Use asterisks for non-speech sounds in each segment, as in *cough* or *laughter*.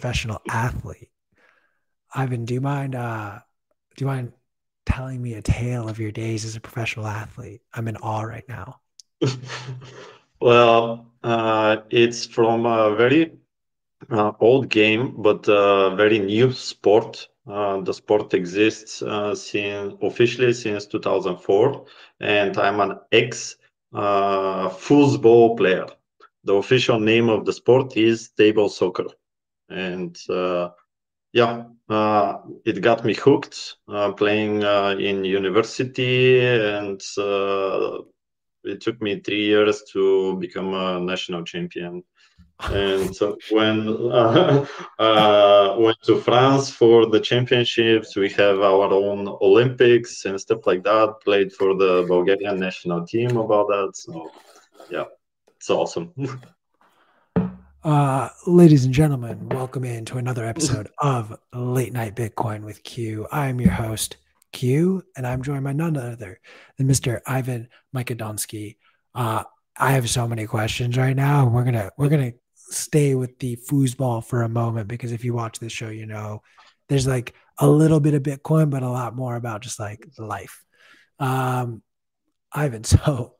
professional athlete. Ivan, do you mind uh do you mind telling me a tale of your days as a professional athlete? I'm in awe right now. *laughs* well, uh, it's from a very uh, old game, but a very new sport. Uh, the sport exists uh, since officially since 2004, and I'm an ex uh, foosball player. The official name of the sport is table soccer, and uh, yeah, uh, it got me hooked uh, playing uh, in university, and uh, it took me three years to become a national champion. And so *laughs* when uh, *laughs* uh, went to France for the championships, we have our own Olympics and stuff like that. Played for the Bulgarian national team about that. So yeah, it's awesome. *laughs* Uh, ladies and gentlemen, welcome into another episode *laughs* of Late Night Bitcoin with Q. I'm your host, Q, and I'm joined by none other than Mr. Ivan Makedonski. Uh, I have so many questions right now. We're gonna we're gonna stay with the foosball for a moment because if you watch this show, you know there's like a little bit of Bitcoin, but a lot more about just like life. Um, Ivan, *laughs* so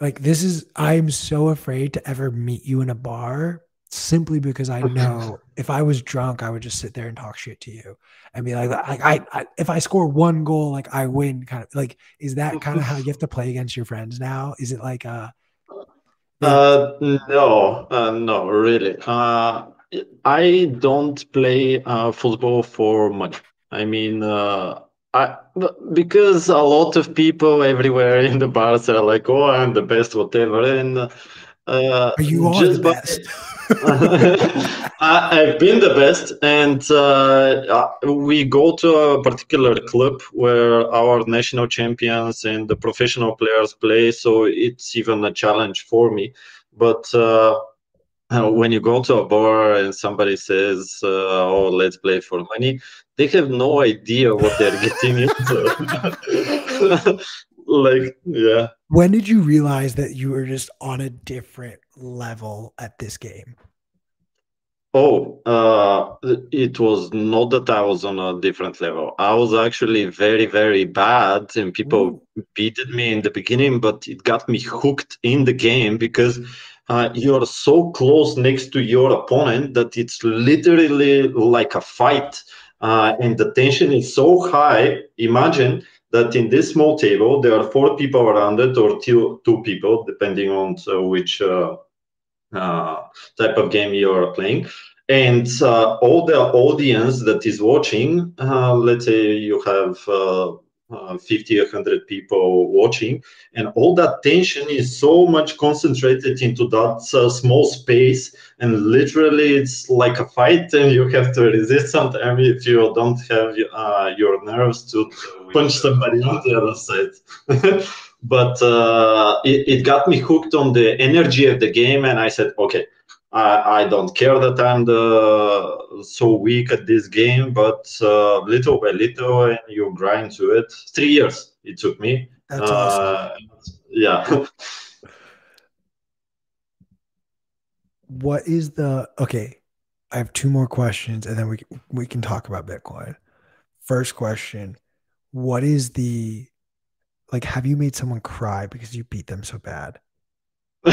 like this is I'm so afraid to ever meet you in a bar simply because I *laughs* know if I was drunk, I would just sit there and talk shit to you and be like, like I, I if I score one goal, like I win. Kind of like, is that kind of how you have to play against your friends now? Is it like uh? Uh, no, uh, no, really. Uh, I don't play uh, football for money. I mean, uh, I because a lot of people everywhere in the bars are like, "Oh, I'm the best, whatever," and uh, you are the best. *laughs* *laughs* I, have been the best, and uh, we go to a particular club where our national champions and the professional players play. So it's even a challenge for me. But uh, when you go to a bar and somebody says, uh, "Oh, let's play for money," they have no idea what they're getting into. *laughs* like, yeah. When did you realize that you were just on a different level at this game? Oh, uh, it was not that I was on a different level. I was actually very, very bad, and people beated me in the beginning, but it got me hooked in the game because uh, you're so close next to your opponent that it's literally like a fight uh, and the tension is so high. Imagine that in this small table there are four people around it, or two two people, depending on uh, which uh, uh, type of game you are playing. And all the audience that is watching, let's say you have uh, 50 100 people watching and all that tension is so much concentrated into that uh, small space and literally it's like a fight and you have to resist sometimes if you don't have uh, your nerves to punch somebody on the other side *laughs* but uh, it, it got me hooked on the energy of the game and i said okay I, I don't care that I'm the so weak at this game, but uh, little by little, and you grind to it. Three years it took me. That's uh, awesome. Yeah. *laughs* what is the okay? I have two more questions, and then we we can talk about Bitcoin. First question: What is the like? Have you made someone cry because you beat them so bad? *laughs*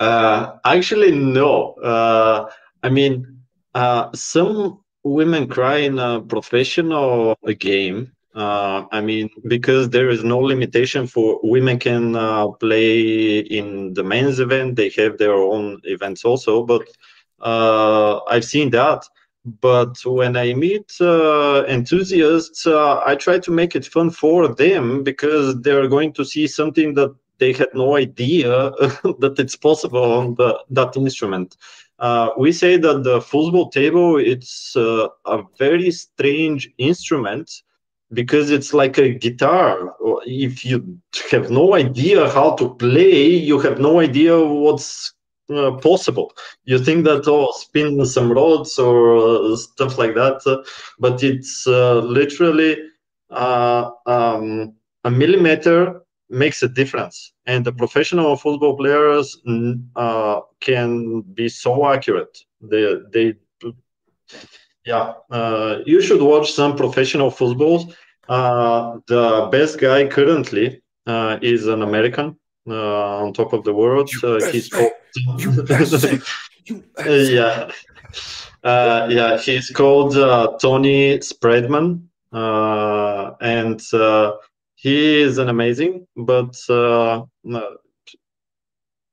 uh, actually, no. Uh, I mean, uh, some women cry in a professional game. Uh, I mean, because there is no limitation for women can uh, play in the men's event. They have their own events also, but uh, I've seen that. But when I meet enthusiasts, I try to make it fun for them because they're going to see something that they had no idea *laughs* that it's possible on the, that instrument. Uh, we say that the foosball table it's uh, a very strange instrument because it's like a guitar. If you have no idea how to play, you have no idea what's uh, possible. You think that oh, spin some rods or uh, stuff like that, uh, but it's uh, literally um, a millimeter makes a difference. And the professional football players uh, can be so accurate They they yeah. Uh, you should watch some professional footballs. Uh, the best guy currently uh, is an American uh, on top of the world. Uh, he's called. yeah. Uh, yeah, he's called Tony Spredeman, and he is an amazing. But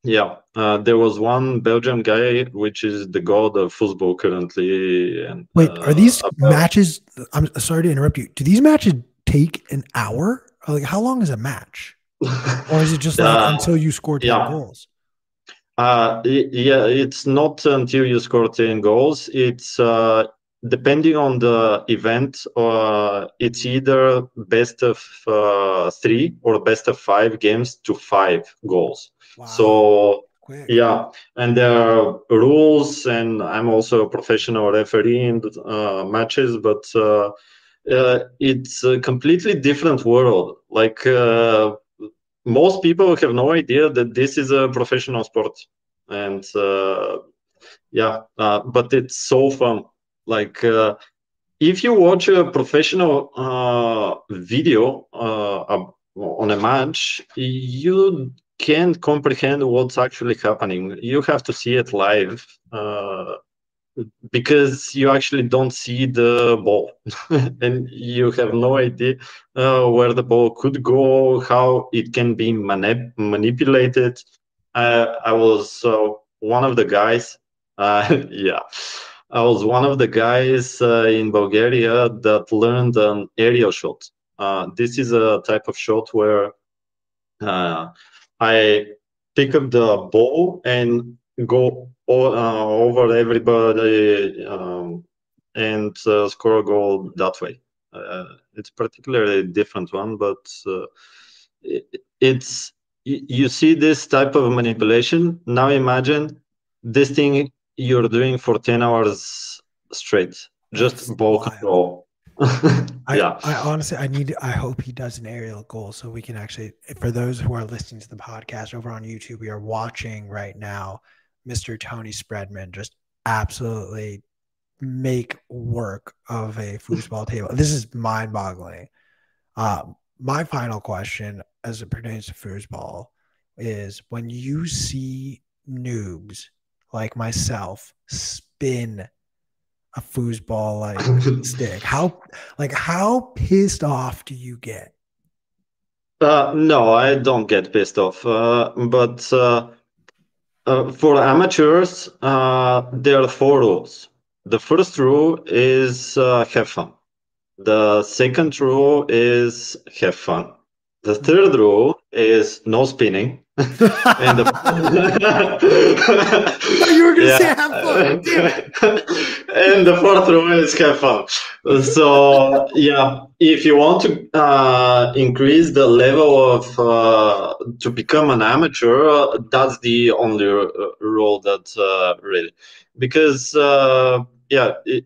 yeah, uh, there was one Belgian guy, which is the god of football currently. And, Wait, are these about... matches? I'm sorry to interrupt you. Do these matches take an hour? Like, how long is a match? *laughs* or is it just like uh, until you score 10 yeah. goals? Uh, yeah, it's not until you score 10 goals. It's uh, depending on the event, uh, it's either best of uh, three or best of five games to five goals. Wow. So Quick. yeah, and there are rules, and I'm also a professional referee in uh, matches, but uh, uh, it's a completely different world. Like uh, most people have no idea that this is a professional sport, and uh, yeah, uh, but it's so fun. Like if you watch a professional video on a match, you can't comprehend what's actually happening. You have to see it live uh, because you actually don't see the ball *laughs* and you have no idea uh, where the ball could go, how it can be manip- manipulated. Uh, I was uh, one of the guys, uh, *laughs* yeah. I was one of the guys uh, in Bulgaria that learned an aerial shot. this is a type of shot where I pick up the ball and go uh, over everybody um, and uh, score a goal that way. Uh, it's particularly different one, but uh, it, it's you see this type of manipulation. Now imagine this thing you're doing for 10 hours straight, just ball control *laughs* I, yeah. I honestly, I need, I hope he does an aerial goal so we can actually, for those who are listening to the podcast over on YouTube, we are watching right now Mr. Tony Spredeman just absolutely make work of a foosball *laughs* table. This is mind boggling. Um, my final question as it pertains to foosball is when you see noobs like myself spin a foosball like *laughs* stick? How like how pissed off do you get? Uh, no, I don't get pissed off. Uh, but uh, uh for amateurs, uh, there are four rules. The first rule is uh, have fun. The second rule is have fun. The third rule is no spinning and *laughs* the, you were gonna yeah. say have fun. *laughs* and the fourth rule is have fun. So yeah, if you want to uh, increase the level of uh, to become an amateur, that's the only r- rule that uh, really because uh, yeah, it,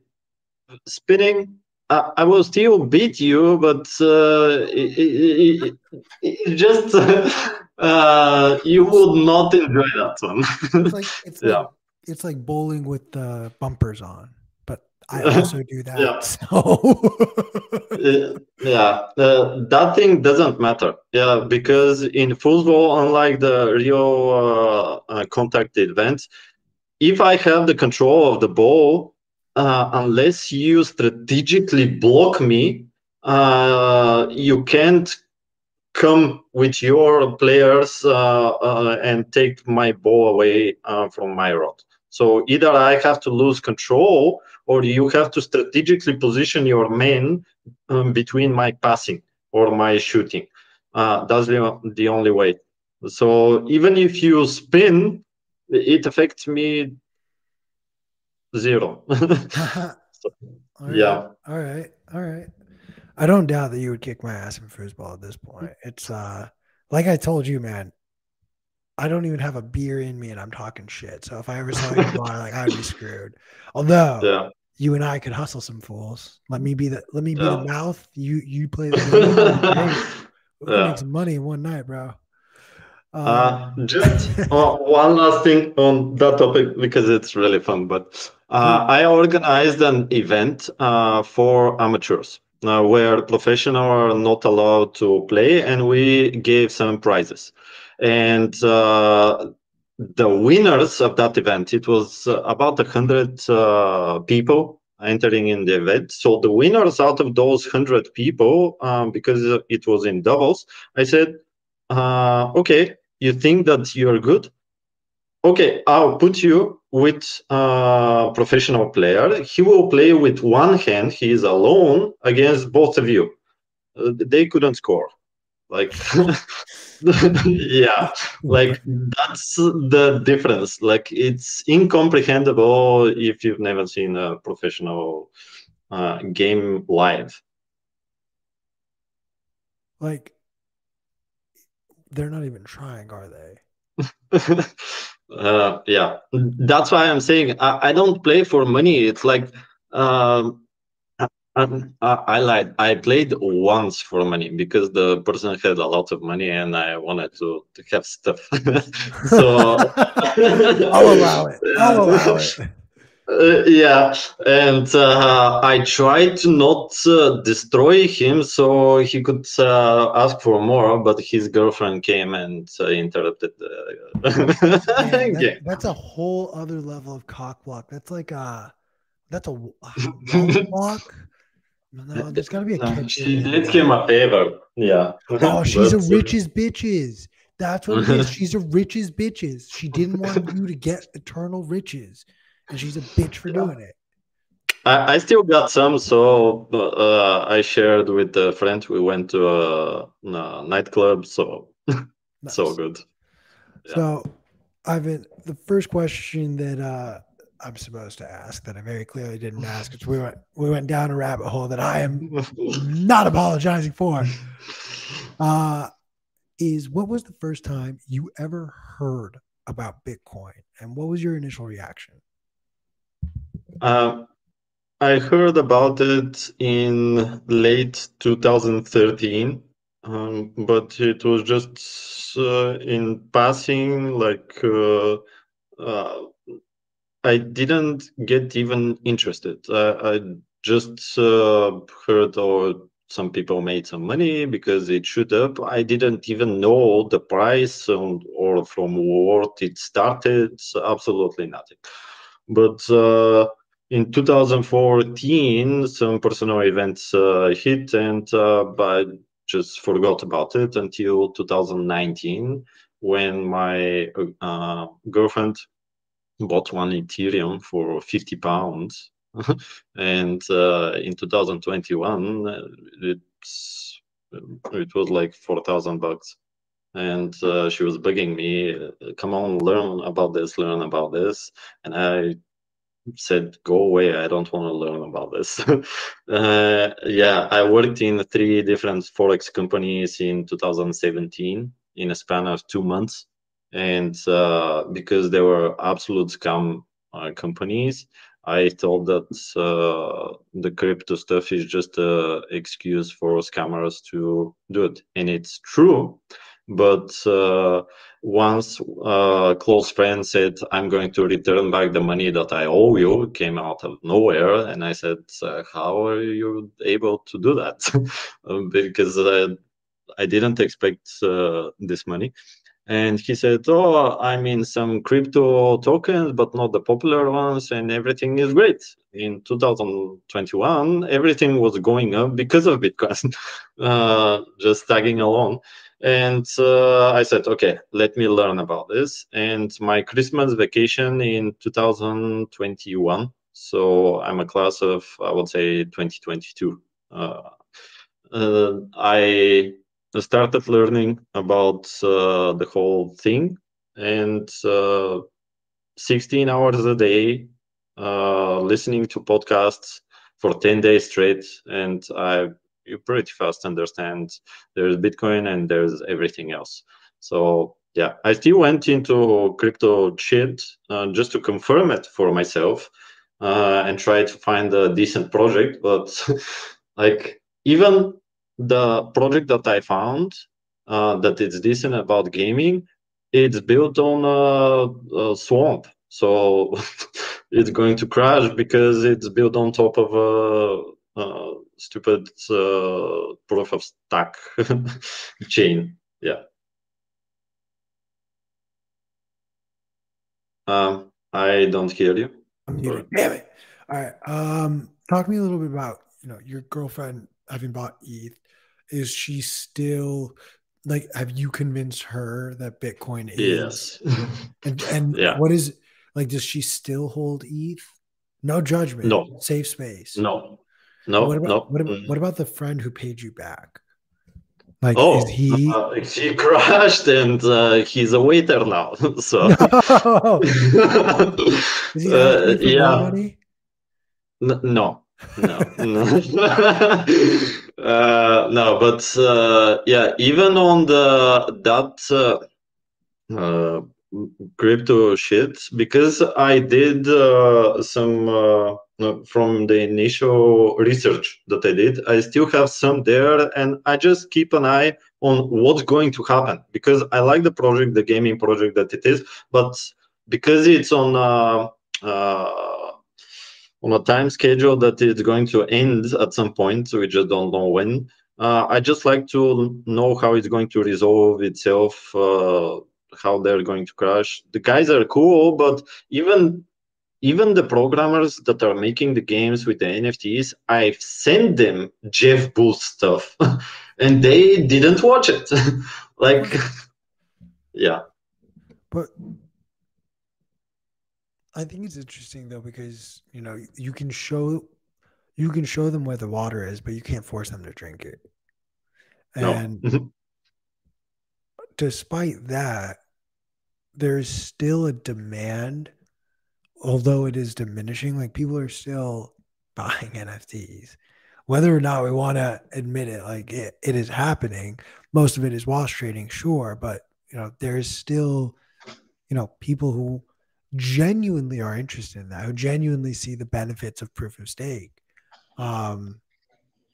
spinning I, I will still beat you, but uh, it, it, it, it, just *laughs* uh, you would not enjoy that one. it's *laughs* like it's yeah. like it's like bowling with the bumpers on, but I also do *laughs* that. yeah. So *laughs* yeah, uh, that thing doesn't matter. Yeah, because in football, unlike the real uh, uh, contact events, if I have the control of the ball, uh, unless you strategically block me, uh, you can't come with your players uh, uh and take my ball away uh, from my rod. So either I have to lose control or you have to strategically position your men um, between my passing or my shooting. Uh, that's the, the only way. So even if you spin, it affects me zero. so, *laughs* *laughs* all yeah. All right. All right. I don't doubt that you would kick my ass in foosball at this point. It's uh like I told you, man. I don't even have a beer in me, and I'm talking shit. So if I ever saw you bar, like I'd be *laughs* screwed. Although yeah. you and I could hustle some fools. Let me be the let me be yeah. the mouth. You you play the *laughs* game. yeah. make some money in one night, bro. Um, uh, just *laughs* uh, one last thing on that topic because it's really fun. But uh, I organized an event uh, for amateurs uh, where professionals are not allowed to play, and we gave some prizes. And uh, the winners of that event, it was about a hundred people entering in the event. So the winners out of those hundred people, um, because it was in doubles, I said, uh, okay, you think that you're good? Okay, I'll put you with a professional player. He will play with one hand. He is alone against both of you. Uh, they couldn't score. Like, *laughs* yeah, like that's the difference. Like, it's incomprehensible if you've never seen a professional uh, game live. Like, they're not even trying, are they? *laughs* uh, yeah, that's why I'm saying I, I, don't play for money. It's like um, I, I lied. I played once for money because the person had a lot of money and I wanted to, to have stuff. *laughs* so *laughs* I'll allow it. I'll allow it. Uh, yeah, and uh, I tried to not uh, destroy him so he could uh, ask for more, but his girlfriend came and uh, interrupted the *laughs* *laughs* that, That's a whole other level of cock block. That's like a that's a *laughs* block. No, there's got to be a no, She did him a favor. Yeah. Oh, she's a rich as bitches. That's what it is. She's a rich as bitches. She didn't want you to get eternal riches and she's a bitch for doing it. I, I still got some, so uh, I shared with a friend. We went to a, a nightclub, so *laughs* nice. so good. Yeah. So, Ivan, the first question that uh, I'm supposed to ask that I very clearly didn't ask, because we went we went down a rabbit hole that I am *laughs* not apologizing for. Uh, is what was the first time you ever heard about Bitcoin, and what was your initial reaction? Uh, I heard about it in late 2013, um, but it was just uh, in passing. Like uh, uh I didn't get even interested. I just uh, heard or some people made some money because it shoot up. I didn't even know the price or from what it started. Absolutely nothing. But uh, in 2014, some personal events uh, hit, and uh, I just forgot about it until 2019 when my uh, girlfriend bought one Ethereum for 50 pounds. *laughs* and uh, in 2021, uh, it's, it was like 4,000 bucks. And uh, she was begging me, come on, learn about this, learn about this. And I said, "Go away! I don't want to learn about this." *laughs* uh, yeah, I worked in three different forex companies in 2017 in a span of two months, and uh, because they were absolute scam uh, companies, I thought that uh, the crypto stuff is just an excuse for scammers to do it, and it's true. But uh, once a close friend said, I'm going to return back the money that I owe you, came out of nowhere. And I said, uh, How are you able to do that? *laughs* because uh, I didn't expect uh, this money. And he said, Oh, I'm in some crypto tokens, but not the popular ones, and everything is great. In 2021, everything was going up because of Bitcoin, *laughs* uh, just tagging along. And uh, I said, okay, let me learn about this. And my Christmas vacation in 2021. So I'm a class of, I would say, 2022. Uh, uh, I started learning about uh, the whole thing. And uh, 16 hours a day, uh, listening to podcasts for 10 days straight. And I you pretty fast understand there's Bitcoin and there's everything else. So yeah, I still went into crypto shit uh, just to confirm it for myself uh, and try to find a decent project. But *laughs* like even the project that I found uh, that it's decent about gaming it's built on a, a swamp, so *laughs* it's going to crash because it's built on top of a, a stupid uh, proof of stake *laughs* chain. Yeah. Um, I don't hear you. i'm Damn it! All right. Um, talk to me a little bit about you know your girlfriend having bought ETH. Is she still like? Have you convinced her that Bitcoin is? Yes. *laughs* and and *laughs* yeah. what is like? Does she still hold ETH? No judgment. No. Safe space. No. No. What about, no. What about, mm. what about the friend who paid you back? Like, oh, is he? *laughs* Uh, he crashed and uh, he's a waiter now. *laughs* so, no. *laughs* uh, yeah. N- no, no, no, uh, no. But uh, yeah, even on the that uh, uh, crypto shit, because I did uh, some uh, from the initial research that I did, I still have some there, and I just keep an eye on what's going to happen because I like the project, the gaming project that it is, but because it's on. Uh, on a time schedule that is going to end at some point. So we just don't know when. Uh, I just like to know how it's going to resolve itself, uh, how they're going to crash. The guys are cool, but even even the programmers that are making the games with the NFTs, I've sent them Jeff Booth stuff, *laughs* and they didn't watch it. *laughs* like, *laughs* yeah. But I think it's interesting though because you know you can show you can show them where the water is, but you can't force them to drink it. And no. despite that, there's still a demand, although it is diminishing. Like people are still *laughs* buying NFTs, whether or not we want to admit it. Like it, it is happening. Most of it is wash trading, sure, but you know there's still you know people who genuinely are interested in that, who genuinely see the benefits of proof of stake. Um,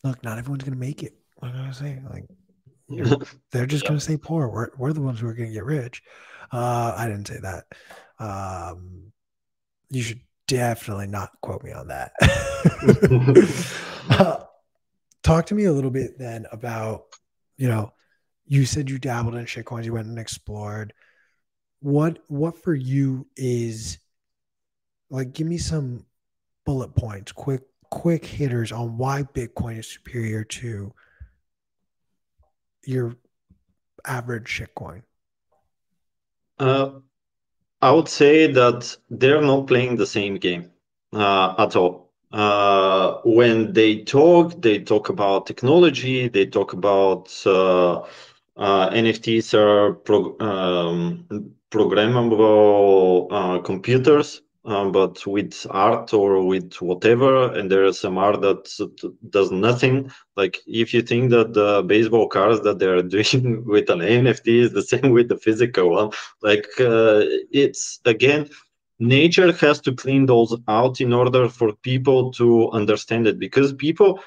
look, not everyone's to make it. What am I say? Like, *laughs* they're just going to say poor. We're, we're the ones who are going to get rich. Uh, I didn't say that. Um, you should definitely not quote me on that. *laughs* *laughs* uh, talk to me a little bit then about, you know, you said you dabbled in shitcoins, you went and explored what what for you is like give me some bullet points quick quick hitters on why bitcoin is superior to your average shitcoin? Uh, i would say that they're not playing the same game uh, at all. Uh, when they talk they talk about technology they talk about uh, uh, nfts are pro- um, programmable uh, computers, um, but with art or with whatever. And there is some art that does nothing. Like if you think that the baseball cards that they're *laughs* doing with an NFT is the same with the physical one, like uh, it's again nature has to clean those out in order for people to understand it because people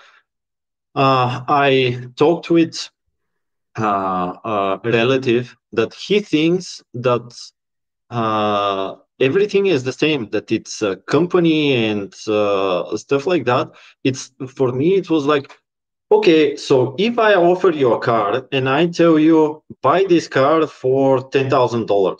uh, i talked with uh, a relative that he thinks that uh, everything is the same that it's a company and uh, stuff like that. It's for me it was like okay so if i offer you a car and i tell you buy this car for $10000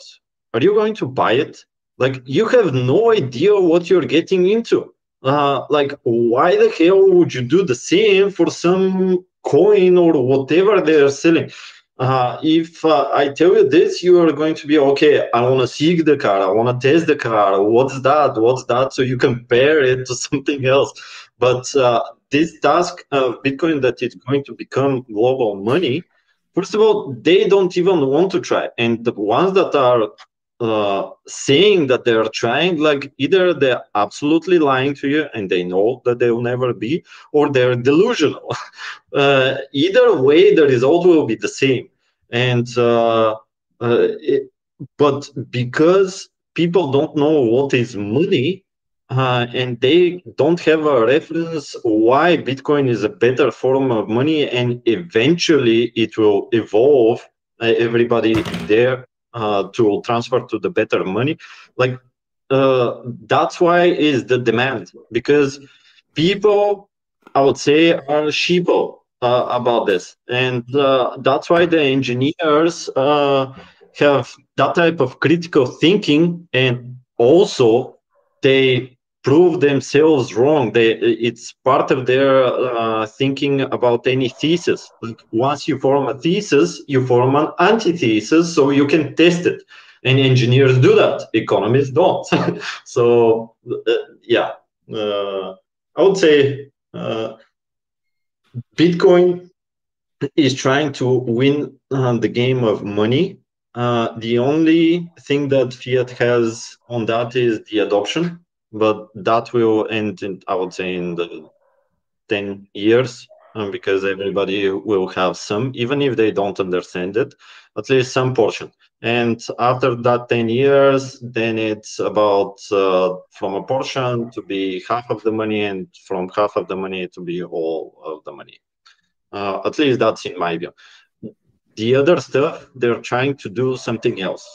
are you going to buy it? Like you have no idea what you're getting into. Uh, like why the hell would you do the same for some coin or whatever they're selling uh, if uh, I tell you this, you are going to be okay. I want to see the car. I want to test the car. What's that? What's that? So you compare it to *laughs* something else. But uh, this task of Bitcoin that is going to become global money, first of all, they don't even want to try. And the ones that are uh, saying that they are trying, like either they're absolutely lying to you and they know that they will never be, or they're delusional. *laughs* uh, either way, the result will be the same. And uh, uh, it, but because people don't know what is money, uh, and they don't have a reference why Bitcoin is a better form of money, and eventually it will evolve. Uh, everybody there uh, to transfer to the better money. Like uh, that's why is the demand because people i would say are sheeple uh, about this. And uh, that's why the engineers uh, have that type of critical thinking. And also they prove themselves wrong. They it's part of their uh, thinking about any thesis. Like once you form a thesis you form an antithesis so you can test it. And engineers do that economists don't. *laughs* So uh, yeah uh, i would say uh, bitcoin is trying to win uh, the game of money. Uh, the only thing that fiat has on that is the adoption but that will end in i would say in the 10 years um, because everybody will have some even if they don't understand it at least some portion. And after that 10 years then it's about uh, from a portion to be half of the money and from half of the money to be all of the money. Uh, at least that's in my view. The other stuff they're trying to do something else.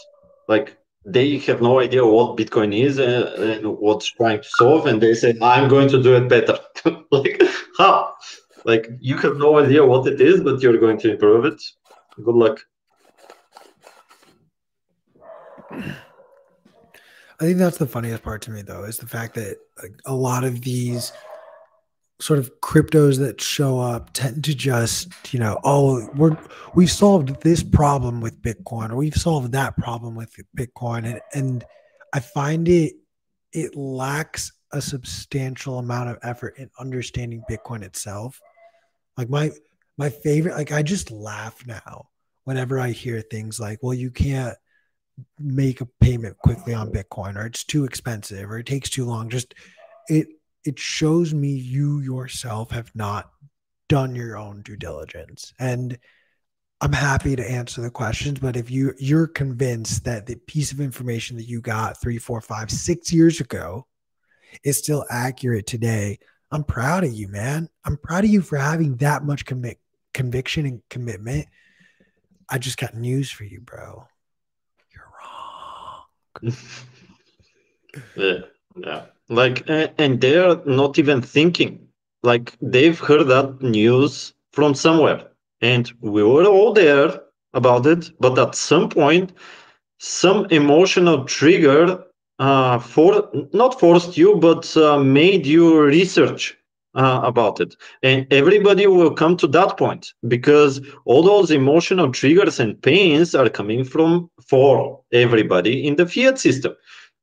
Like they have no idea what bitcoin is and, uh, and what's trying to solve and they say i'm going to do it better. *laughs* Like how? Like you have no idea what it is but you're going to improve it. Good luck. I think that's the funniest part to me, though, is the fact that like, a lot of these sort of cryptos that show up tend to just, you know, oh, we're we've solved this problem with Bitcoin, or we've solved that problem with Bitcoin, and and I find it it lacks a substantial amount of effort in understanding Bitcoin itself. Like my my favorite, like I just laugh now whenever I hear things like, well, you can't make a payment quickly on Bitcoin or it's too expensive or it takes too long. Just it it shows me you yourself have not done your own due diligence. And I'm happy to answer the questions, but if you you're convinced that the piece of information that you got three, four, five, six years ago is still accurate today, I'm proud of you, man. I'm proud of you for having that much commit conviction and commitment. I just got news for you, bro You're *laughs* yeah, yeah. Like, and they're not even thinking. Like, they've heard that news from somewhere, and we were all there about it. But at some point, some emotional trigger uh, for not forced you, but uh, made you research uh, about it. And everybody will come to that point because all those emotional triggers and pains are coming from for everybody in the fiat system.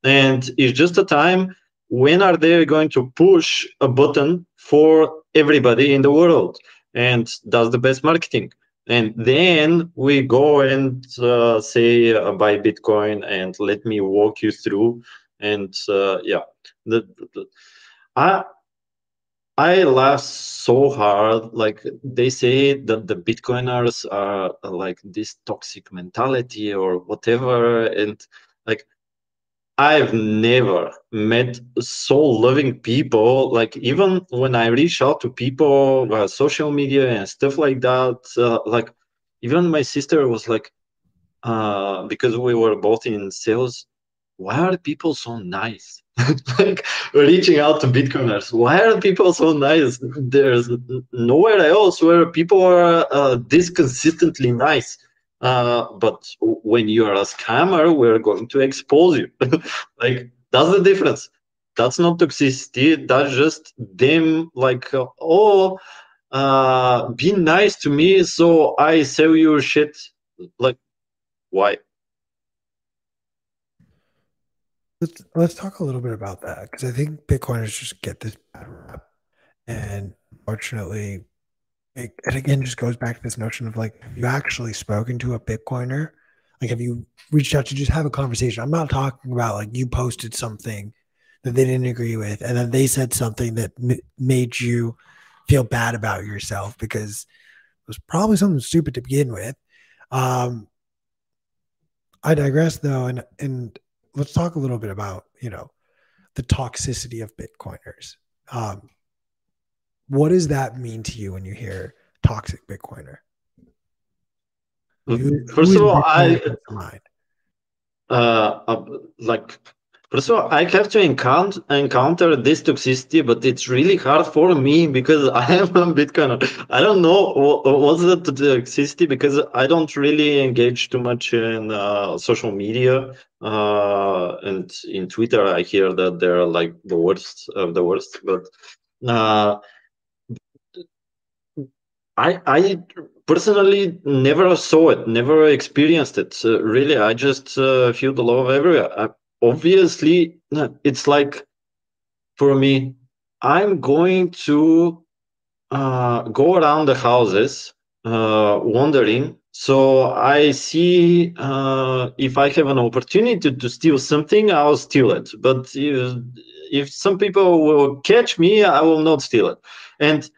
And it's just a time when are they going to push a button for everybody in the world? And that's the best marketing. And then we go and uh, say uh, buy Bitcoin and let me walk you through. And uh, yeah, the, the, I I laugh so hard. Like they say that the Bitcoiners are like this toxic mentality or whatever. And like I've never met so loving people. Like even when I reach out to people via social media and stuff like that, uh, like even my sister was like, uh, because we were both in sales, why are people so nice? *laughs* like reaching out to Bitcoiners. Why are people so nice? There's nowhere else where people are uh, this consistently nice. Uh, but when you're a scammer, we're going to expose you. *laughs* like that's the difference. That's not toxicity. That's just them. Like uh, oh, uh, be nice to me, so I sell you shit. Like why? Let's let's talk a little bit about that because I think Bitcoiners just get this bad rap, and unfortunately, it, it again just goes back to this notion of like, have you actually spoken to a Bitcoiner? Like, have you reached out to just have a conversation? I'm not talking about like you posted something that they didn't agree with, and then they said something that m- made you feel bad about yourself because it was probably something stupid to begin with. Um, I digress though, and and let's talk a little bit about you know the toxicity of Bitcoiners. Um, what does that mean to you when you hear toxic Bitcoiner? Who, First of all, I uh, uh, like First of all, I have to encounter encounter this toxicity, but it's really hard for me because *laughs* I am a Bitcoiner. I don't know what, what's the toxicity because I don't really engage too much in uh, social media uh, and in Twitter. I hear that they're like the worst of the worst, but uh, I I personally never saw it, never experienced it. Really, I just uh, feel the love everywhere. I, obviously it's like for me i'm going to uh, go around the houses uh, wandering so i see uh, if i have an opportunity to steal something i'll steal it but if, if some people will catch me i will not steal it and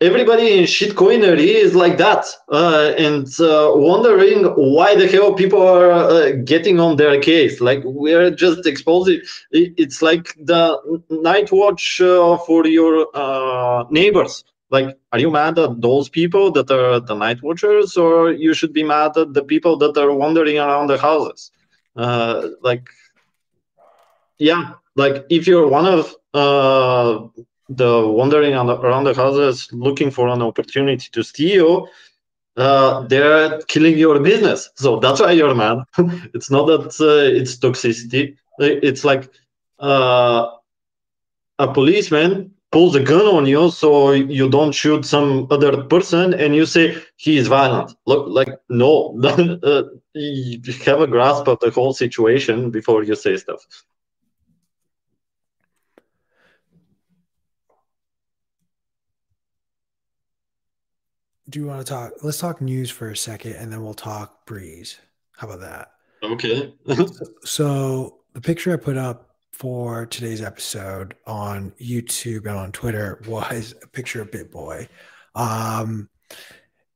everybody in shitcoinery is like that uh, and uh, wondering why the hell people are uh, getting on their case. Like we're just exposing it's like the night watch uh, for your uh, neighbors. Like are you mad at those people that are the night watchers or you should be mad at the people that are wandering around the houses? Uh, like yeah like if you're one of the wandering around the houses looking for an opportunity to steal, uh, they're killing your business. So that's why you're mad. *laughs* it's not that uh, it's toxicity. It's like uh, a policeman pulls a gun on you so you don't shoot some other person and you say he is violent. Look, like, no, *laughs* uh, you have a grasp of the whole situation before you say stuff. Do you want to talk? Let's talk news for a second, and then we'll talk Breez. How about that? Okay. so the picture I put up for today's episode on YouTube and on Twitter *laughs* was a picture of BitBoy, um,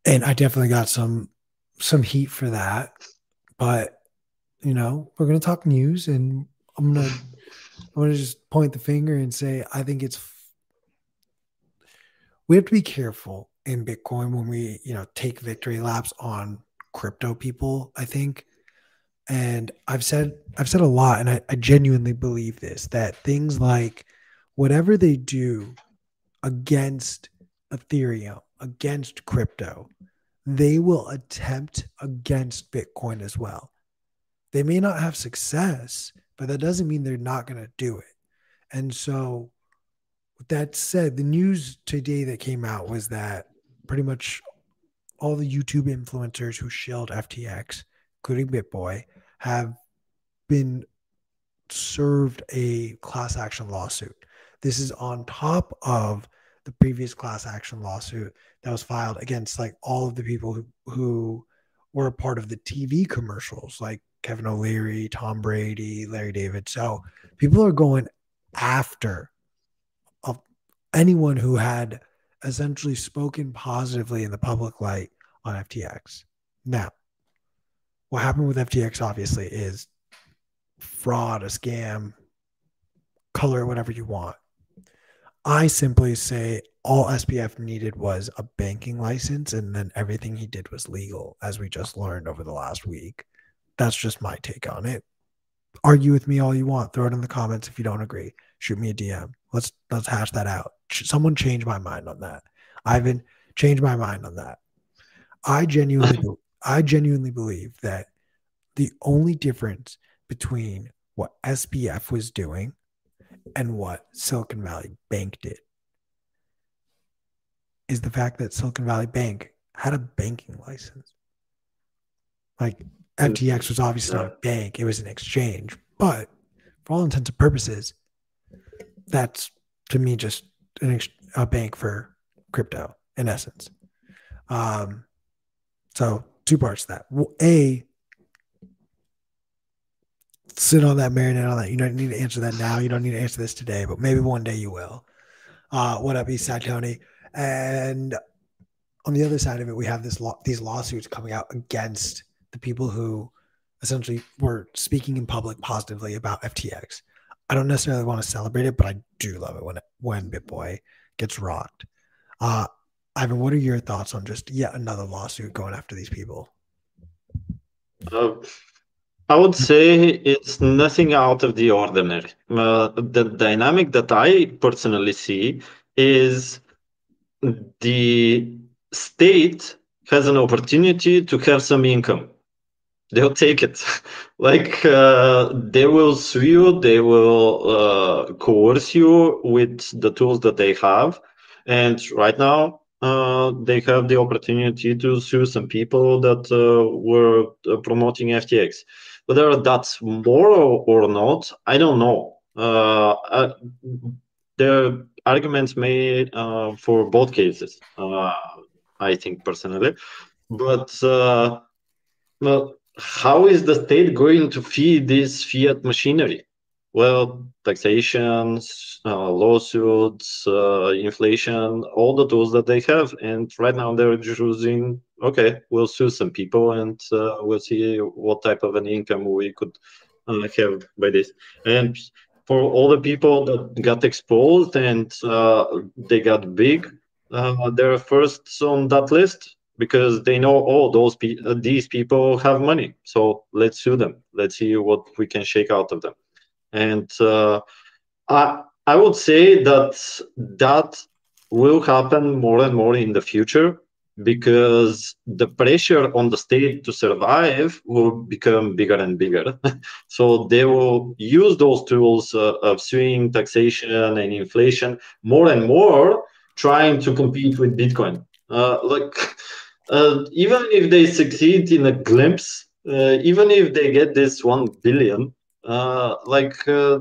and I definitely got some some heat for that. But you know, we're gonna talk news, and I'm gonna I'm gonna just point the finger and say I think it's we have to be careful in Bitcoin when we, you know, take victory laps on crypto people, I think. And I've said I've said a lot, and I, I genuinely believe this that things like whatever they do against Ethereum, against crypto, they will attempt against Bitcoin as well. They may not have success, but that doesn't mean they're not going to do it. And so, with that said, the news today that came out was that pretty much all the YouTube influencers who shilled FTX, including BitBoy, have been served a class action lawsuit. This is on top of the previous class action lawsuit that was filed against like all of the people who, who were a part of the TV commercials, like Kevin O'Leary, Tom Brady, Larry David. So people are going after anyone who had essentially spoken positively in the public light on FTX. Now, what happened with FTX obviously is fraud, a scam, color whatever you want. I simply say all SBF needed was a banking license, and then everything he did was legal, as we just learned over the last week. That's just my take on it. Argue with me all you want. Throw it in the comments if you don't agree. Shoot me a DM. Let's let's hash that out someone change my mind on that. Ivan, change my mind on that. I genuinely, I genuinely believe that the only difference between what SBF was doing and what Silicon Valley Bank did is the fact that Silicon Valley Bank had a banking license. Like FTX was obviously not a bank, it was an exchange. But for all intents and purposes, that's to me just an ex- a bank for crypto in essence. Um, so two parts to that. A, sit on that, marinate on that. You don't need to answer that now. You don't need to answer this today, but maybe one day you will. Uh, what up, East Eastside Tony? And on the other side of it, we have this law, these lawsuits coming out against the people who essentially were speaking in public positively about FTX. I don't necessarily want to celebrate it, but I do love it when when BitBoy gets rocked. Uh, Ivan, what are your thoughts on just yet another lawsuit going after these people? Uh, I would say it's nothing out of the ordinary. Uh, the dynamic that I personally see is the state has an opportunity to have some income. They'll take it. *laughs* like uh, they will sue you, they will uh, coerce you with the tools that they have. And right now, uh, they have the opportunity to sue some people that uh, were uh, promoting FTX. Whether that's moral or not, I don't know. Uh, uh, are arguments made for both cases, I think personally. But well, how is the state going to feed this fiat machinery? Well, taxation, uh, lawsuits, uh, inflation, all the tools that they have. And right now they're choosing, okay, we'll sue some people and uh, we'll see what type of an income we could uh, have by this. And for all the people that got exposed and uh, they got big, uh, they're first on that list because they know oh those pe- these people have money so let's sue them let's see what we can shake out of them and uh, I I would say that that will happen more and more in the future because the pressure on the state to survive will become bigger and bigger. *laughs* so they will use those tools uh, of suing, taxation, and inflation more and more, trying to compete with Bitcoin. Uh, like uh, even if they succeed in a glimpse, uh, even if they get this one billion, uh, like uh,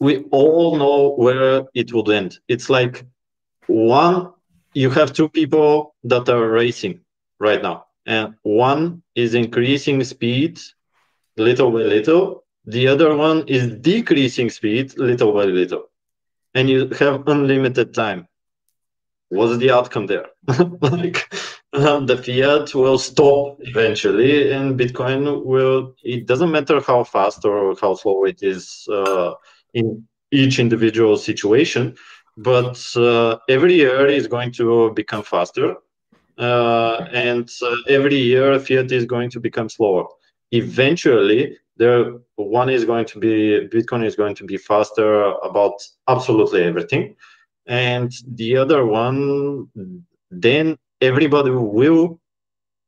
we all know where it would end. It's like one, you have two people that are racing right now, and one is increasing speed little by little, the other one is decreasing speed little by little, and you have unlimited time. What's the outcome there? *laughs* like um, the fiat will stop eventually, and Bitcoin will. It doesn't matter how fast or how slow it is uh, in each individual situation, but uh, every year is going to become faster, uh, and uh, every year fiat is going to become slower. Eventually, there one is going to be Bitcoin is going to be faster about absolutely everything, and the other one then everybody will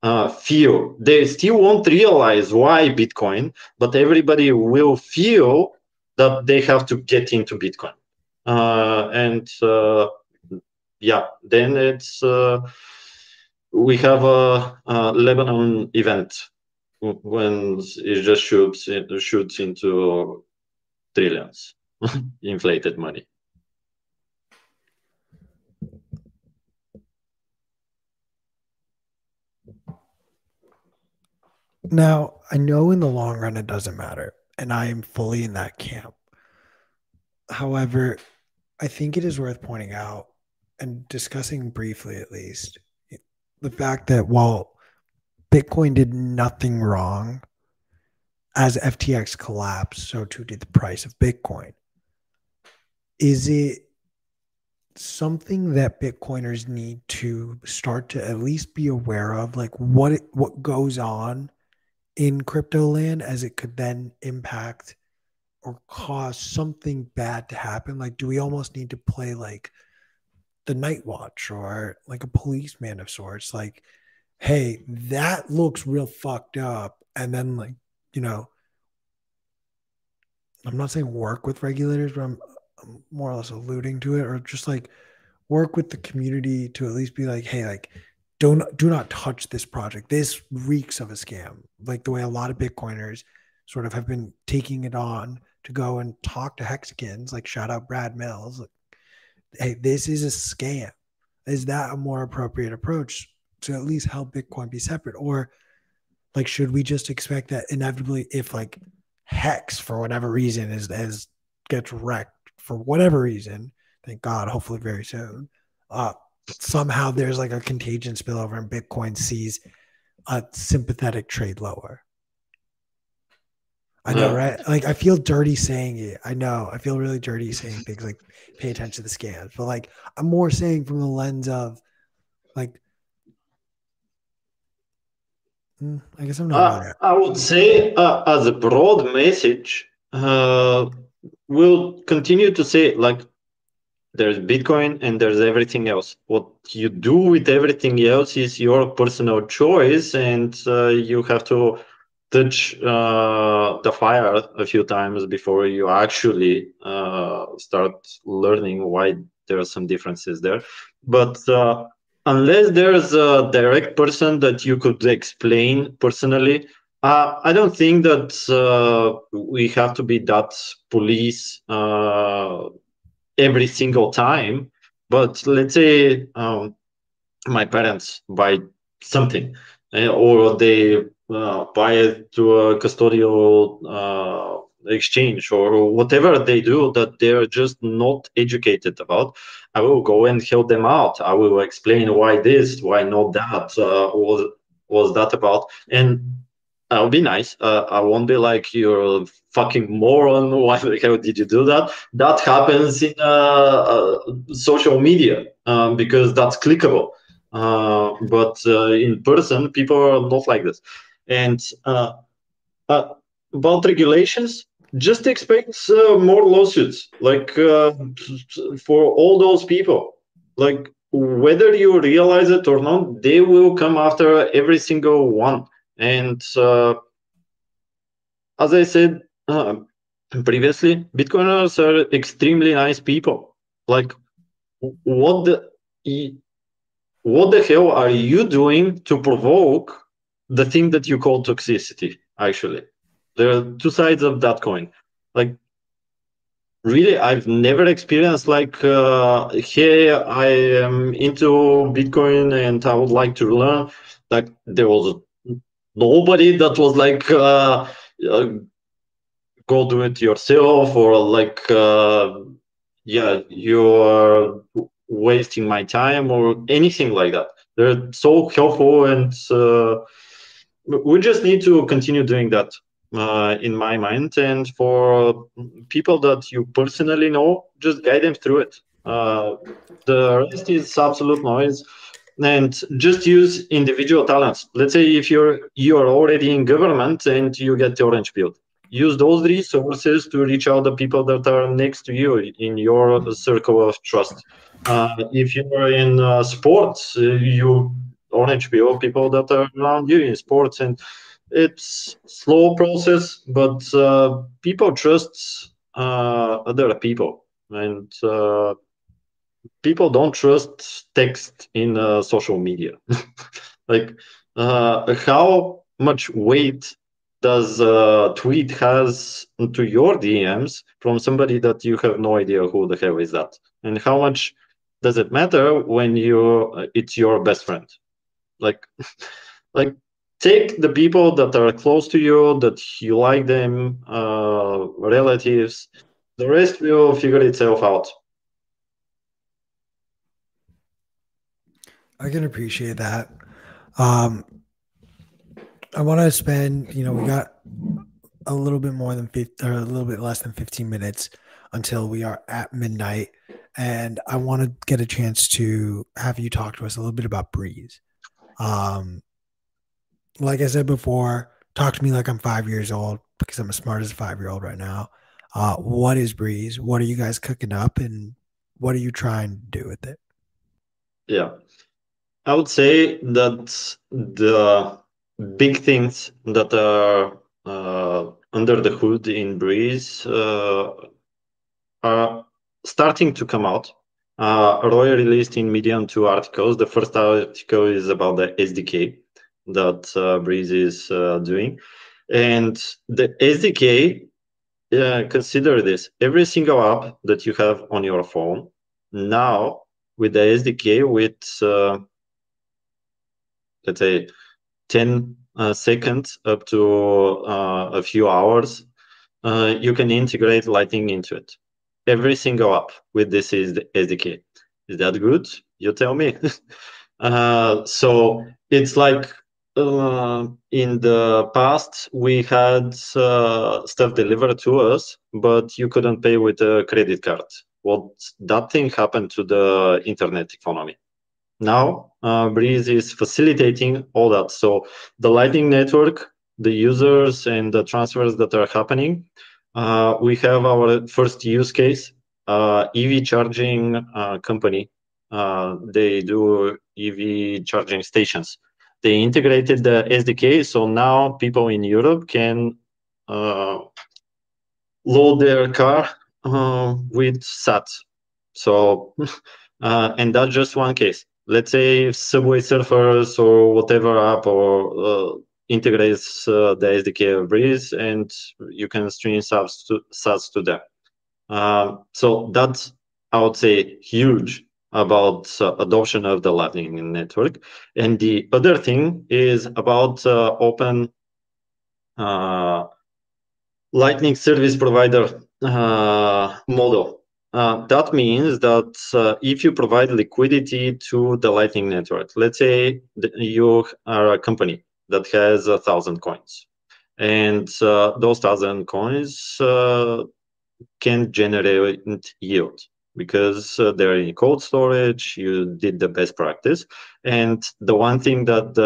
uh, feel. They still won't realize why bitcoin but everybody will feel that they have to get into bitcoin. Uh, and uh, yeah then it's uh, we have a, a, lebanon event when it just shoots it shoots into trillions *laughs* inflated money Now, I know in the long run it doesn't matter, and I am fully in that camp. However, I think it is worth pointing out and discussing briefly at least the fact that while Bitcoin did nothing wrong, as FTX collapsed, so too did the price of Bitcoin. Is it something that Bitcoiners need to start to at least be aware of? Like what what goes on in crypto land as it could then impact or cause something bad to happen? Like, do we almost need to play like the night watch or like a policeman of sorts? Like, hey, that looks real fucked up. And then, like, you know, I'm not saying work with regulators, but I'm, I'm more or less alluding to it, or just like work with the community to at least be like, hey, like, don't do not touch this project. This reeks of a scam. Like the way a lot of Bitcoiners sort of have been taking it on to go and talk to Hexicans, like shout out Brad Mills. Like, hey, this is a scam. Is that a more appropriate approach to at least help Bitcoin be separate? Or like should we just expect that inevitably if like Hex for whatever reason is as gets wrecked for whatever reason, thank God, hopefully very soon. Uh somehow there's like a contagion spillover and Bitcoin sees a sympathetic trade lower. I know, right? Like I feel dirty saying it. I know. I feel really dirty saying things like pay attention to the scams. But like I'm more saying from the lens of like Mm, I guess I'm not. Uh, I would say, uh, as a broad message, uh, we'll continue to say like there's Bitcoin and there's everything else. What you do with everything else is your personal choice, and uh, you have to touch uh, the fire a few times before you actually uh, start learning why there are some differences there. But uh, unless there's a direct person that you could explain personally, uh, I don't think that uh, we have to be that police uh, every single time. But let's say um, my parents buy something, eh, or they uh, buy it to a custodial uh, exchange or whatever they do that they're just not educated about i will go and help them out i will explain why this why not that uh, was was that about and I'll be nice. Uh, I won't be like you're fucking moron. *laughs* Why the hell did you do that? That happens in uh, uh, social media um, because that's clickable. Uh, but uh, in person, people are not like this. And uh, about regulations, just expect more lawsuits, like for all those people. Like whether you realize it or not, they will come after every single one and uh, as I said uh, previously, Bitcoiners are extremely nice people. Like, what the what the hell are you doing to provoke the thing that you call toxicity? Actually, there are two sides of that coin. Like, really, I've never experienced like, uh, hey, I am into Bitcoin and I would like to learn. Like, there was nobody that was like uh, uh, go do it yourself or like uh, yeah you're wasting my time or anything like that. They're so helpful and uh, we just need to continue doing that uh, in my mind. And for people that you personally know just guide them through it. Uh, the rest is absolute noise and just use individual talents. Let's say if you're you are already in government and you get the orange pill, use those resources to reach out the people that are next to you in your circle of trust. Uh, if you're in uh, sports, uh, you orange pill people that are around you in sports, and it's slow process, but uh, people trust uh, other people and uh, people don't trust text in uh, social media. *laughs* like, uh, how much weight does a tweet has to your DMs from somebody that you have no idea who the hell is that, and how much does it matter when you uh, it's your best friend? Like, *laughs* like take the people that are close to you, that you like them, uh, relatives. The rest will figure itself out. I can appreciate that. Um, I want to spend, you know, we got a little bit more than 50 or a little bit less than 15 minutes until we are at midnight. And I want to get a chance to have you talk to us a little bit about Breez. Um, like I said before, talk to me like I'm five years old because I'm as smart as a five year old right now. Uh, what is Breez? What are you guys cooking up and what are you trying to do with it? Yeah. I would say that the big things that are uh, under the hood in Breez uh, are starting to come out. Uh, Roy released in Medium two articles. The first article is about the SDK that uh, Breez is uh, doing. And the SDK, uh, consider this every single app that you have on your phone now with the SDK, with let's say 10 uh, seconds up to uh, a few hours, uh, you can integrate Lightning into it. Every single app with this is the SDK. Is that good? You tell me. *laughs* So it's like uh, in the past we had uh, stuff delivered to us, but you couldn't pay with a credit card. Well, that thing happened to the internet economy Now, uh, Breez is facilitating all that. So the Lightning Network, the users and the transfers that are happening, uh, we have our first use case, uh, EV charging uh, company. Uh, they do EV charging stations. They integrated the SDK, so now people in Europe can uh, load their car with SAT. So, *laughs* and that's just one case let's say Subway Surfers or whatever app or uh, integrates uh, the SDK of Breez, and you can stream subs to SaaS to them. Uh, so that's I would say huge about uh, adoption of the Lightning Network. And the other thing is about uh, open uh, Lightning Service Provider model. Uh, that means that uh, if you provide liquidity to the Lightning Network, let's say you are a company that has a thousand coins, and uh, those thousand coins uh, can generate yield because uh, they're in cold storage. You did the best practice, and the one thing that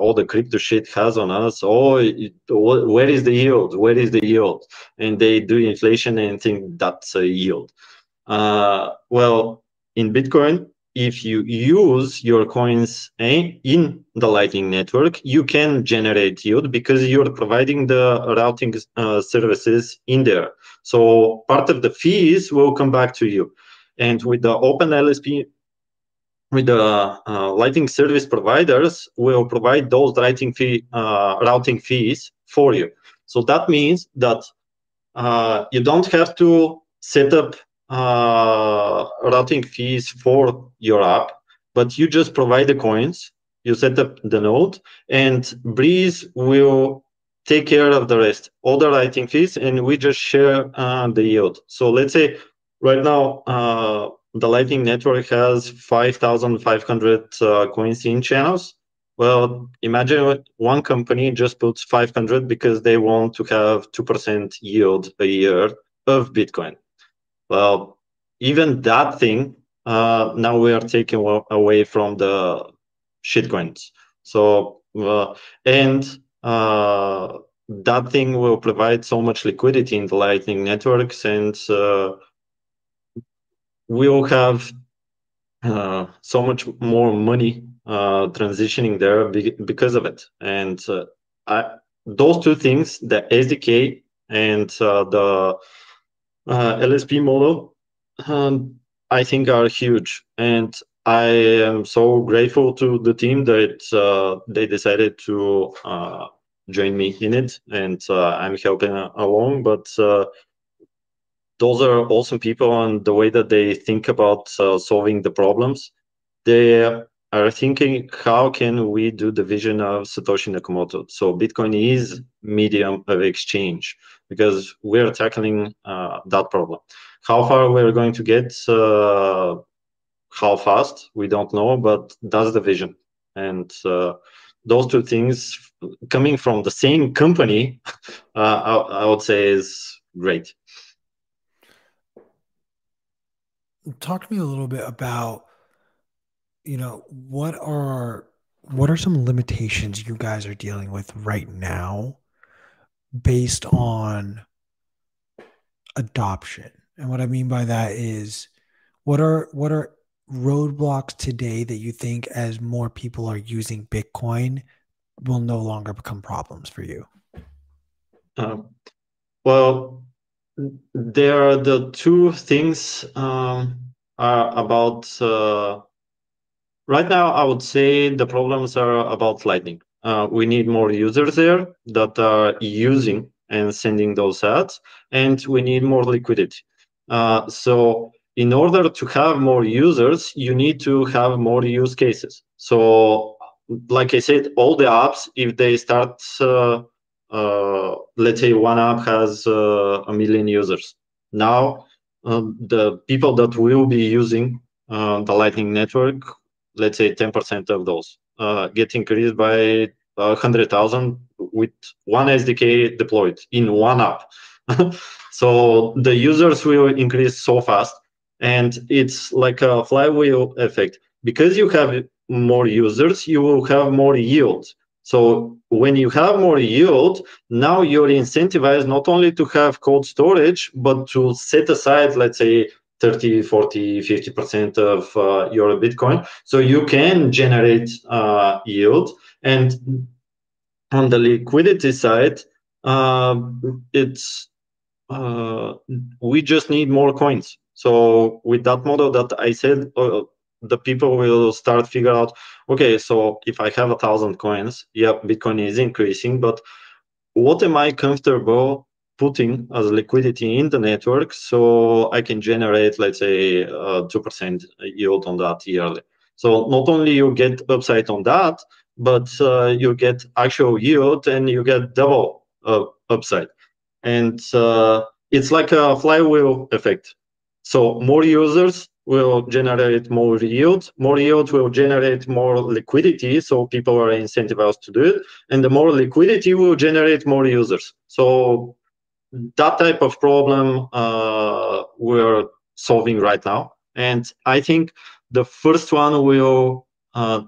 all the crypto shit has on us, oh, it, where is the yield? Where is the yield? And they do inflation and think that's a yield uh, well, in Bitcoin, if you use your coins in the Lightning Network, you can generate yield because you're providing the routing uh, services in there. So part of the fees will come back to you. And with the Open LSP, with the uh, Lightning service providers, will provide those routing fee uh, routing fees for you. So that means that uh, you don't have to set up uh, routing fees for your app, but you just provide the coins, you set up the node, and Breez will take care of the rest, all the routing fees, and we just share uh, the yield. So let's say right now uh, the Lightning Network has 5,500 uh, coins in channels. Well, imagine one company just puts 500 because they want to have 2% yield a year of Bitcoin. Well, even that thing, uh, now we are taking away from the shitcoins. So, uh, and uh, that thing will provide so much liquidity in the Lightning networks, and uh, we'll have uh, so much more money uh, transitioning there because of it. And I, those two things, the SDK and the LSP model, um, I think are huge. And I am so grateful to the team that uh, they decided to uh, join me in it, and uh, I'm helping along. But uh, those are awesome people, and the way that they think about uh, solving the problems, they are thinking how can we do the vision of Satoshi Nakamoto. So Bitcoin is medium of exchange because we're tackling uh, that problem. How far we're going to get, uh, how fast, we don't know, but that's the vision. And uh, those two things coming from the same company, *laughs* uh, I, I would say is great. Talk to me a little bit about, you know, what are what are some limitations you guys are dealing with right now based on adoption. And what I mean by that is what are what are roadblocks today that you think as more people are using Bitcoin will no longer become problems for you? Um, well, there are the two things um, are about. Uh, right now, I would say the problems are about Lightning uh, we need more users there that are using and sending those ads, and we need more liquidity. Uh, so in order to have more users, you need to have more use cases. So like I said, all the apps, if they start, uh, uh, let's say one app has uh, a million users. Now, um, the people that will be using uh, the Lightning Network, let's say 10% of those uh, get increased by 100,000 with one SDK deployed in one app. *laughs* so the users will increase so fast and it's like a flywheel effect. because you have more users, you will have more yield. So when you have more yield, now you're incentivized not only to have cold storage, but to set aside, let's say, 30, 40, 50% of uh, your Bitcoin. So you can generate uh, yield. And on the liquidity side, uh, it's uh, we just need more coins. So with that model that I said, uh, the people will start figure out okay so if i have a thousand coins yeah bitcoin is increasing but what am i comfortable putting as liquidity in the network so i can generate let's say uh, 2% yield on that yearly so not only you get upside on that but uh, you get actual yield and you get double uh, upside and uh, it's like a flywheel effect so more users will generate more yield. More yield will generate more liquidity, so people are incentivized to do it. And the more liquidity will generate more users. So that type of problem uh, we're solving right now. And I think the first one will uh,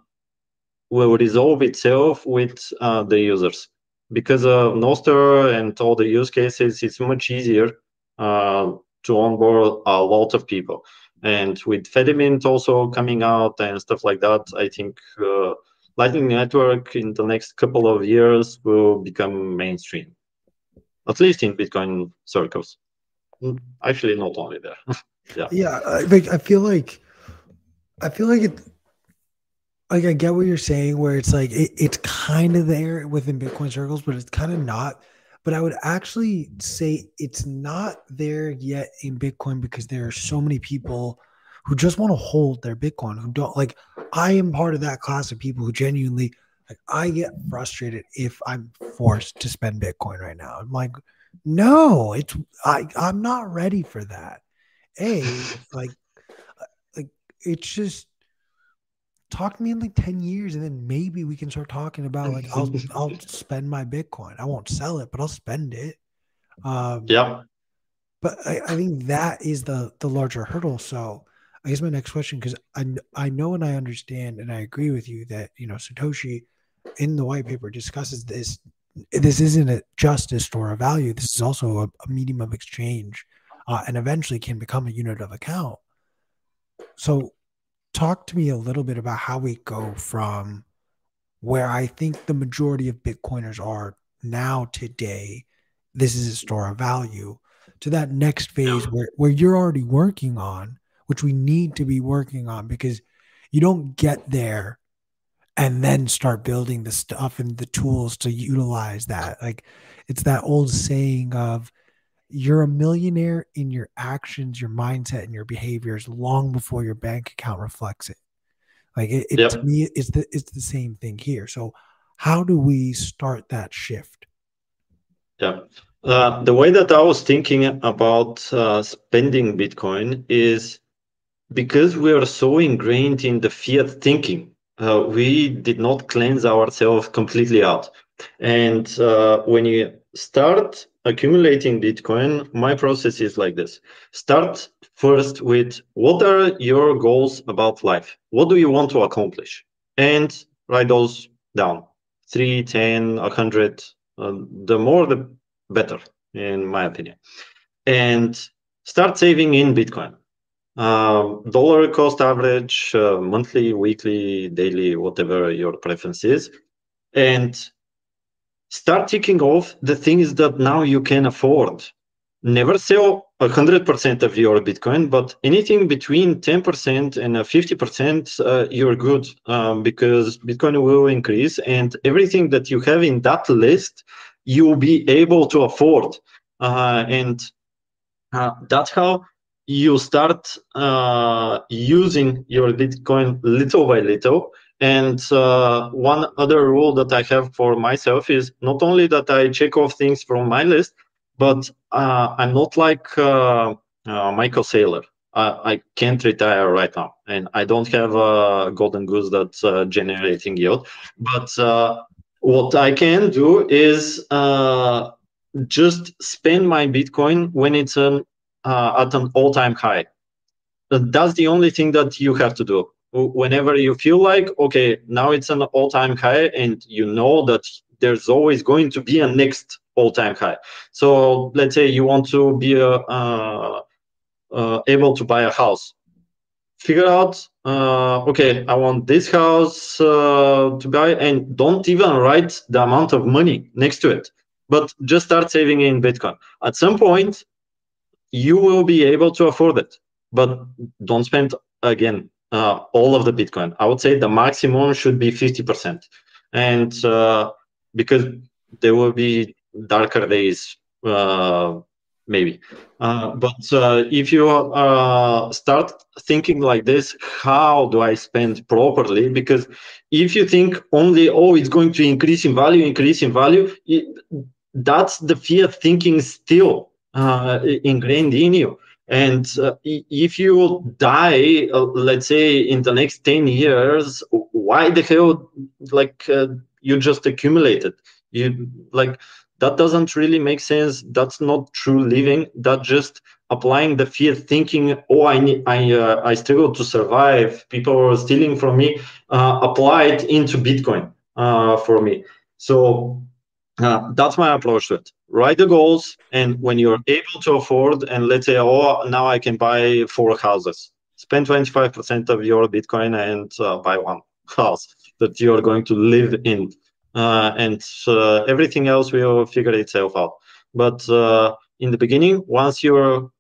will resolve itself with uh, the users because of Nostr and all the use cases. It's much easier uh, to onboard a lot of people and with Fedimint also coming out and stuff like that, I think uh, Lightning Network in the next couple of years will become mainstream, at least in Bitcoin circles. Mm, actually, not only there. *laughs* yeah, yeah. I, like, I feel like, I feel like it. Like I get what you're saying, where it's like it, it's kind of there within Bitcoin circles, but it's kind of not but I would actually say it's not there yet in Bitcoin because there are so many people who just want to hold their Bitcoin who don't like I am part of that class of people who genuinely like I get frustrated if I'm forced to spend Bitcoin right now. I'm like, no, it's I I'm not ready for that. A *laughs* like uh, like it's just talk to me in like 10 years and then maybe we can start talking about like I'll I'll spend my Bitcoin. I won't sell it, but I'll spend it. Um yeah. But I, I think that is the the larger hurdle. So I guess my next question, because I I know and I understand and I agree with you that you know Satoshi in the white paper discusses this. This isn't a, just a store of value. This is also a, a medium of exchange, uh, and eventually can become a unit of account. So talk to me a little bit about how we go from where I think the majority of Bitcoiners are now today. This is a store of value to that next phase where, where you're already working on, which we need to be working on because you don't get there and then start building the stuff and the tools to utilize that. Like it's that old saying of you're a millionaire in your actions, your mindset, and your behaviors long before your bank account reflects it. Like it, it yep. to me, it's the it's the same thing here. So, how do we start that shift? Yeah, uh, the way that I was thinking about uh, spending Bitcoin is because we are so ingrained in the fiat thinking. Uh, we did not cleanse ourselves completely out, and uh, when you start accumulating Bitcoin, my process is like this. Start first with what are your goals about life? What do you want to accomplish? And write those down. Three, 10, 100. Uh, the more, the better, in my opinion. And start saving in Bitcoin. Uh, dollar cost average, uh, monthly, weekly, daily, whatever your preference is. And start ticking off the things that now you can afford. Never sell 100% of your Bitcoin, but anything between 10% and 50%, uh, you're good um, because Bitcoin will increase and everything that you have in that list, you'll be able to afford. Uh, and uh, that's how you start uh, using your Bitcoin little by little and uh, one other rule that I have for myself is not only that I check off things from my list, but uh, I'm not like uh, uh Michael Saylor. I can't retire right now, and I don't have a golden goose that's uh, generating yield. But uh, what I can do is just spend my Bitcoin when it's an, at an all-time high. That's the only thing that you have to do. Whenever you feel like okay now it's an all-time high and you know that there's always going to be a next all-time high. So let's say you want to be a, uh, uh, able to buy a house. Figure out uh, okay i want this house uh, to buy and don't even write the amount of money next to it but just start saving in bitcoin. At some point you will be able to afford it but don't spend again uh, all of the bitcoin i would say the maximum should be 50% and uh, because there will be darker days uh, maybe. Uh, but uh, if you uh, start thinking like this, how do I spend properly? Because if you think only, oh, it's going to increase in value, increase in value, it, that's the fiat thinking still ingrained in you. And uh, if you die, uh, let's say in the next 10 years, why the hell, like, you just accumulated? You like, that doesn't really make sense that's not true living That just applying the fiat thinking oh i need i uh, i struggle to survive people are stealing from me uh, apply it into bitcoin uh, for me so uh, that's my approach to it write the goals and when you're able to afford and let's say oh now i can buy four houses spend 25% of your bitcoin and uh, buy one house that you're going to live in uh, and uh, everything else will figure itself out. But uh, in the beginning, once you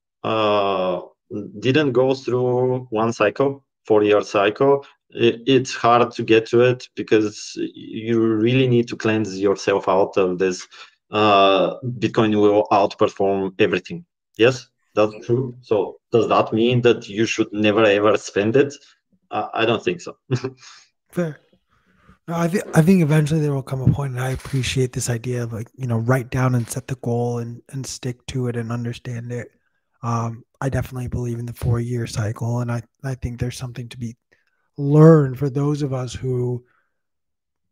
didn't go through one cycle, four-year cycle, it's hard to get to it because you really need to cleanse yourself out of this. Bitcoin will outperform everything. Yes, that's true. So does that mean that you should never ever spend it? Uh, I don't think so. *laughs* Fair. No, I think I think eventually there will come a point, and I appreciate this idea of like you know write down and set the goal and and stick to it and understand it. Um, I definitely believe in the four year cycle, and I I think there's something to be learned for those of us who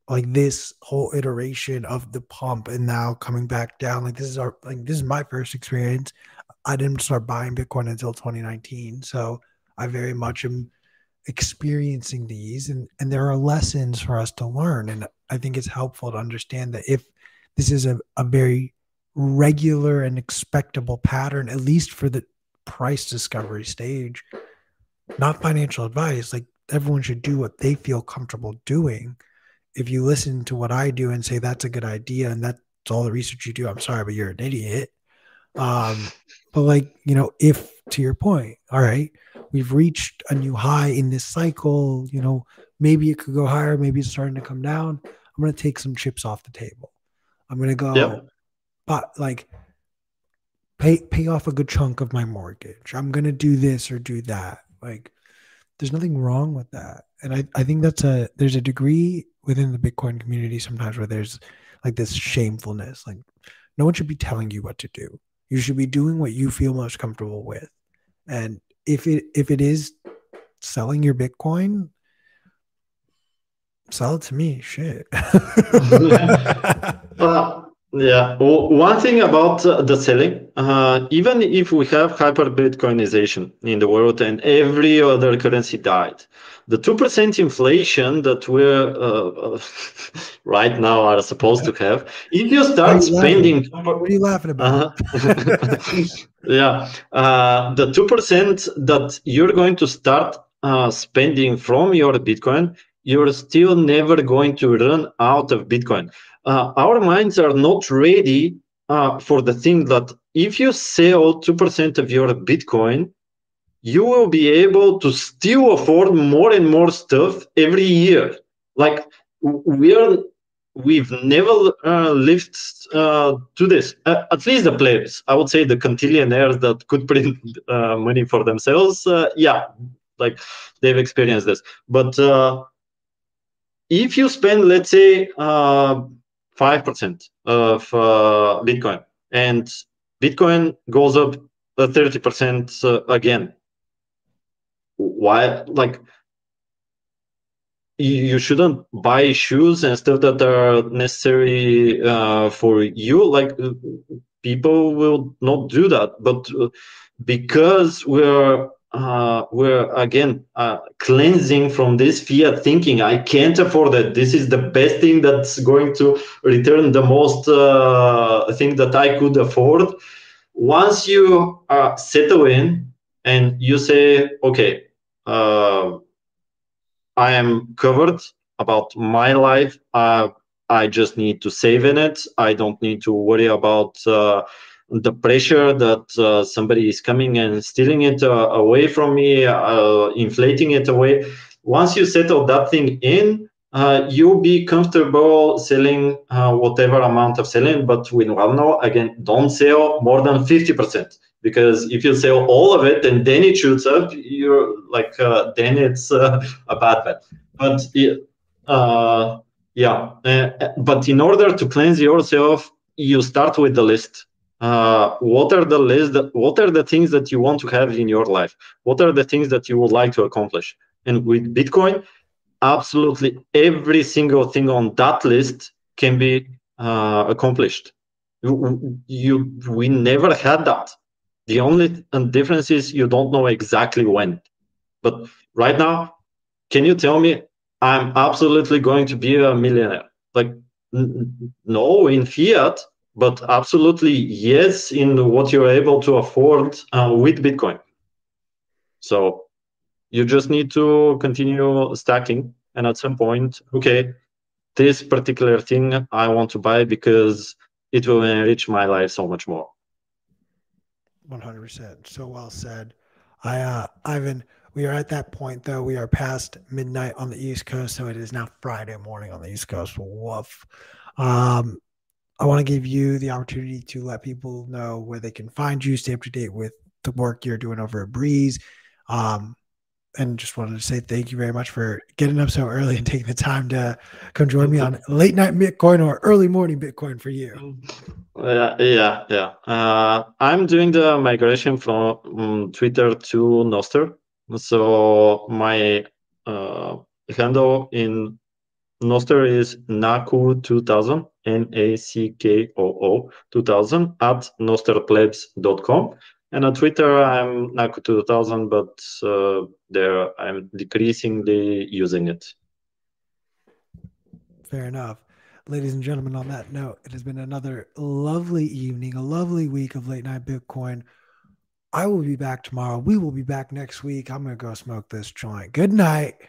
like this whole iteration of the pump and now coming back down. Like this is our like this is my first experience. I didn't start buying Bitcoin until 2019, so I very much am experiencing these and and there are lessons for us to learn and i think it's helpful to understand that if this is a, a very regular and expectable pattern at least for the price discovery stage not financial advice like everyone should do what they feel comfortable doing if you listen to what i do and say that's a good idea and that's all the research you do i'm sorry but you're an idiot um *laughs* but like you know if to your point all right we've reached a new high in this cycle. You know, maybe it could go higher, maybe it's starting to come down. I'm going to take some chips off the table. I'm going to go, yep. but like, pay pay off a good chunk of my mortgage. I'm going to do this or do that. Like, there's nothing wrong with that. And I, I think that's a there's a degree within the Bitcoin community sometimes where there's like this shamefulness. Like, no one should be telling you what to do. You should be doing what you feel most comfortable with. And if it if it is selling your Bitcoin, sell it to me. Shit. *laughs* uh, *laughs* yeah. One thing about uh, the selling, uh, even if we have hyper Bitcoinization in the world and every other currency died, the 2% inflation that we're uh, uh *laughs* right now are supposed to have, if you start spending. What are you laughing about? Uh-huh. *laughs* yeah. Uh, the 2% that you're going to start uh, spending from your Bitcoin, you're still never going to run out of Bitcoin. Uh, our minds are not ready uh, for the thing that if you sell 2% of your Bitcoin, you will be able to still afford more and more stuff every year. Like we are, we've never uh, lived uh, to this. Uh, at least the players, I would say, the cantillionaires that could print *laughs* uh, money for themselves. Uh, yeah, like they've experienced this. But uh, if you spend, let's say, five percent of Bitcoin, and Bitcoin goes up thirty percent again. Why like you shouldn't buy shoes and stuff that are necessary uh, for you. Like people will not do that. But uh, because we're uh, we're again uh, cleansing from this fiat thinking. I can't afford it. This is the best thing that's going to return the most uh, thing that I could afford. Once you uh, settle in and you say, okay, uh, I am covered about my life. Uh, I just need to save in it. I don't need to worry about the pressure that uh, somebody is coming and stealing it uh, away from me, uh, inflating it away. Once you settle that thing in, uh, you'll be comfortable selling uh, whatever amount of selling. But with one no, again, don't sell more than 50%. Because if you sell all of it and then it shoots up, you're like, uh, then it's a bad bet. But yeah, but in order to cleanse yourself, you start with the list uh, what are the list what are the things that you want to have in your life? What are the things that you would like to accomplish? And with bitcoin absolutely every single thing on that list can be uh, accomplished. You, you we never had that. The only difference is you don't know exactly when. But right now can you tell me i'm absolutely going to be a millionaire? Like n- no in fiat but absolutely yes in what you're able to afford uh, with Bitcoin. So you just need to continue stacking, and at some point, okay, this particular thing I want to buy because it will enrich my life so much more. 100%. So well said. I, uh, Ivan, we are at that point though. We are past midnight on the East Coast, so it is now Friday morning on the East Coast. Woof. Um, I want to give you the opportunity to let people know where they can find you, stay up to date with the work you're doing over at Breez. Um, and just wanted to say thank you very much for getting up so early and taking the time to come join me on late night Bitcoin or early morning Bitcoin for you. Uh, yeah, yeah. Uh, I'm doing the migration from um, Twitter to Nostr. So my uh, handle in Nostr is Nackoo2000, N-A-C-K-O-O 2000 at nostrplebs.com. And on Twitter, I'm Nackoo2000, but uh, there I'm decreasingly using it. Fair enough. Ladies and gentlemen, on that note, it has been another lovely evening, a lovely week of late night Bitcoin. I will be back tomorrow. We will be back next week. I'm going to go smoke this joint. Good night.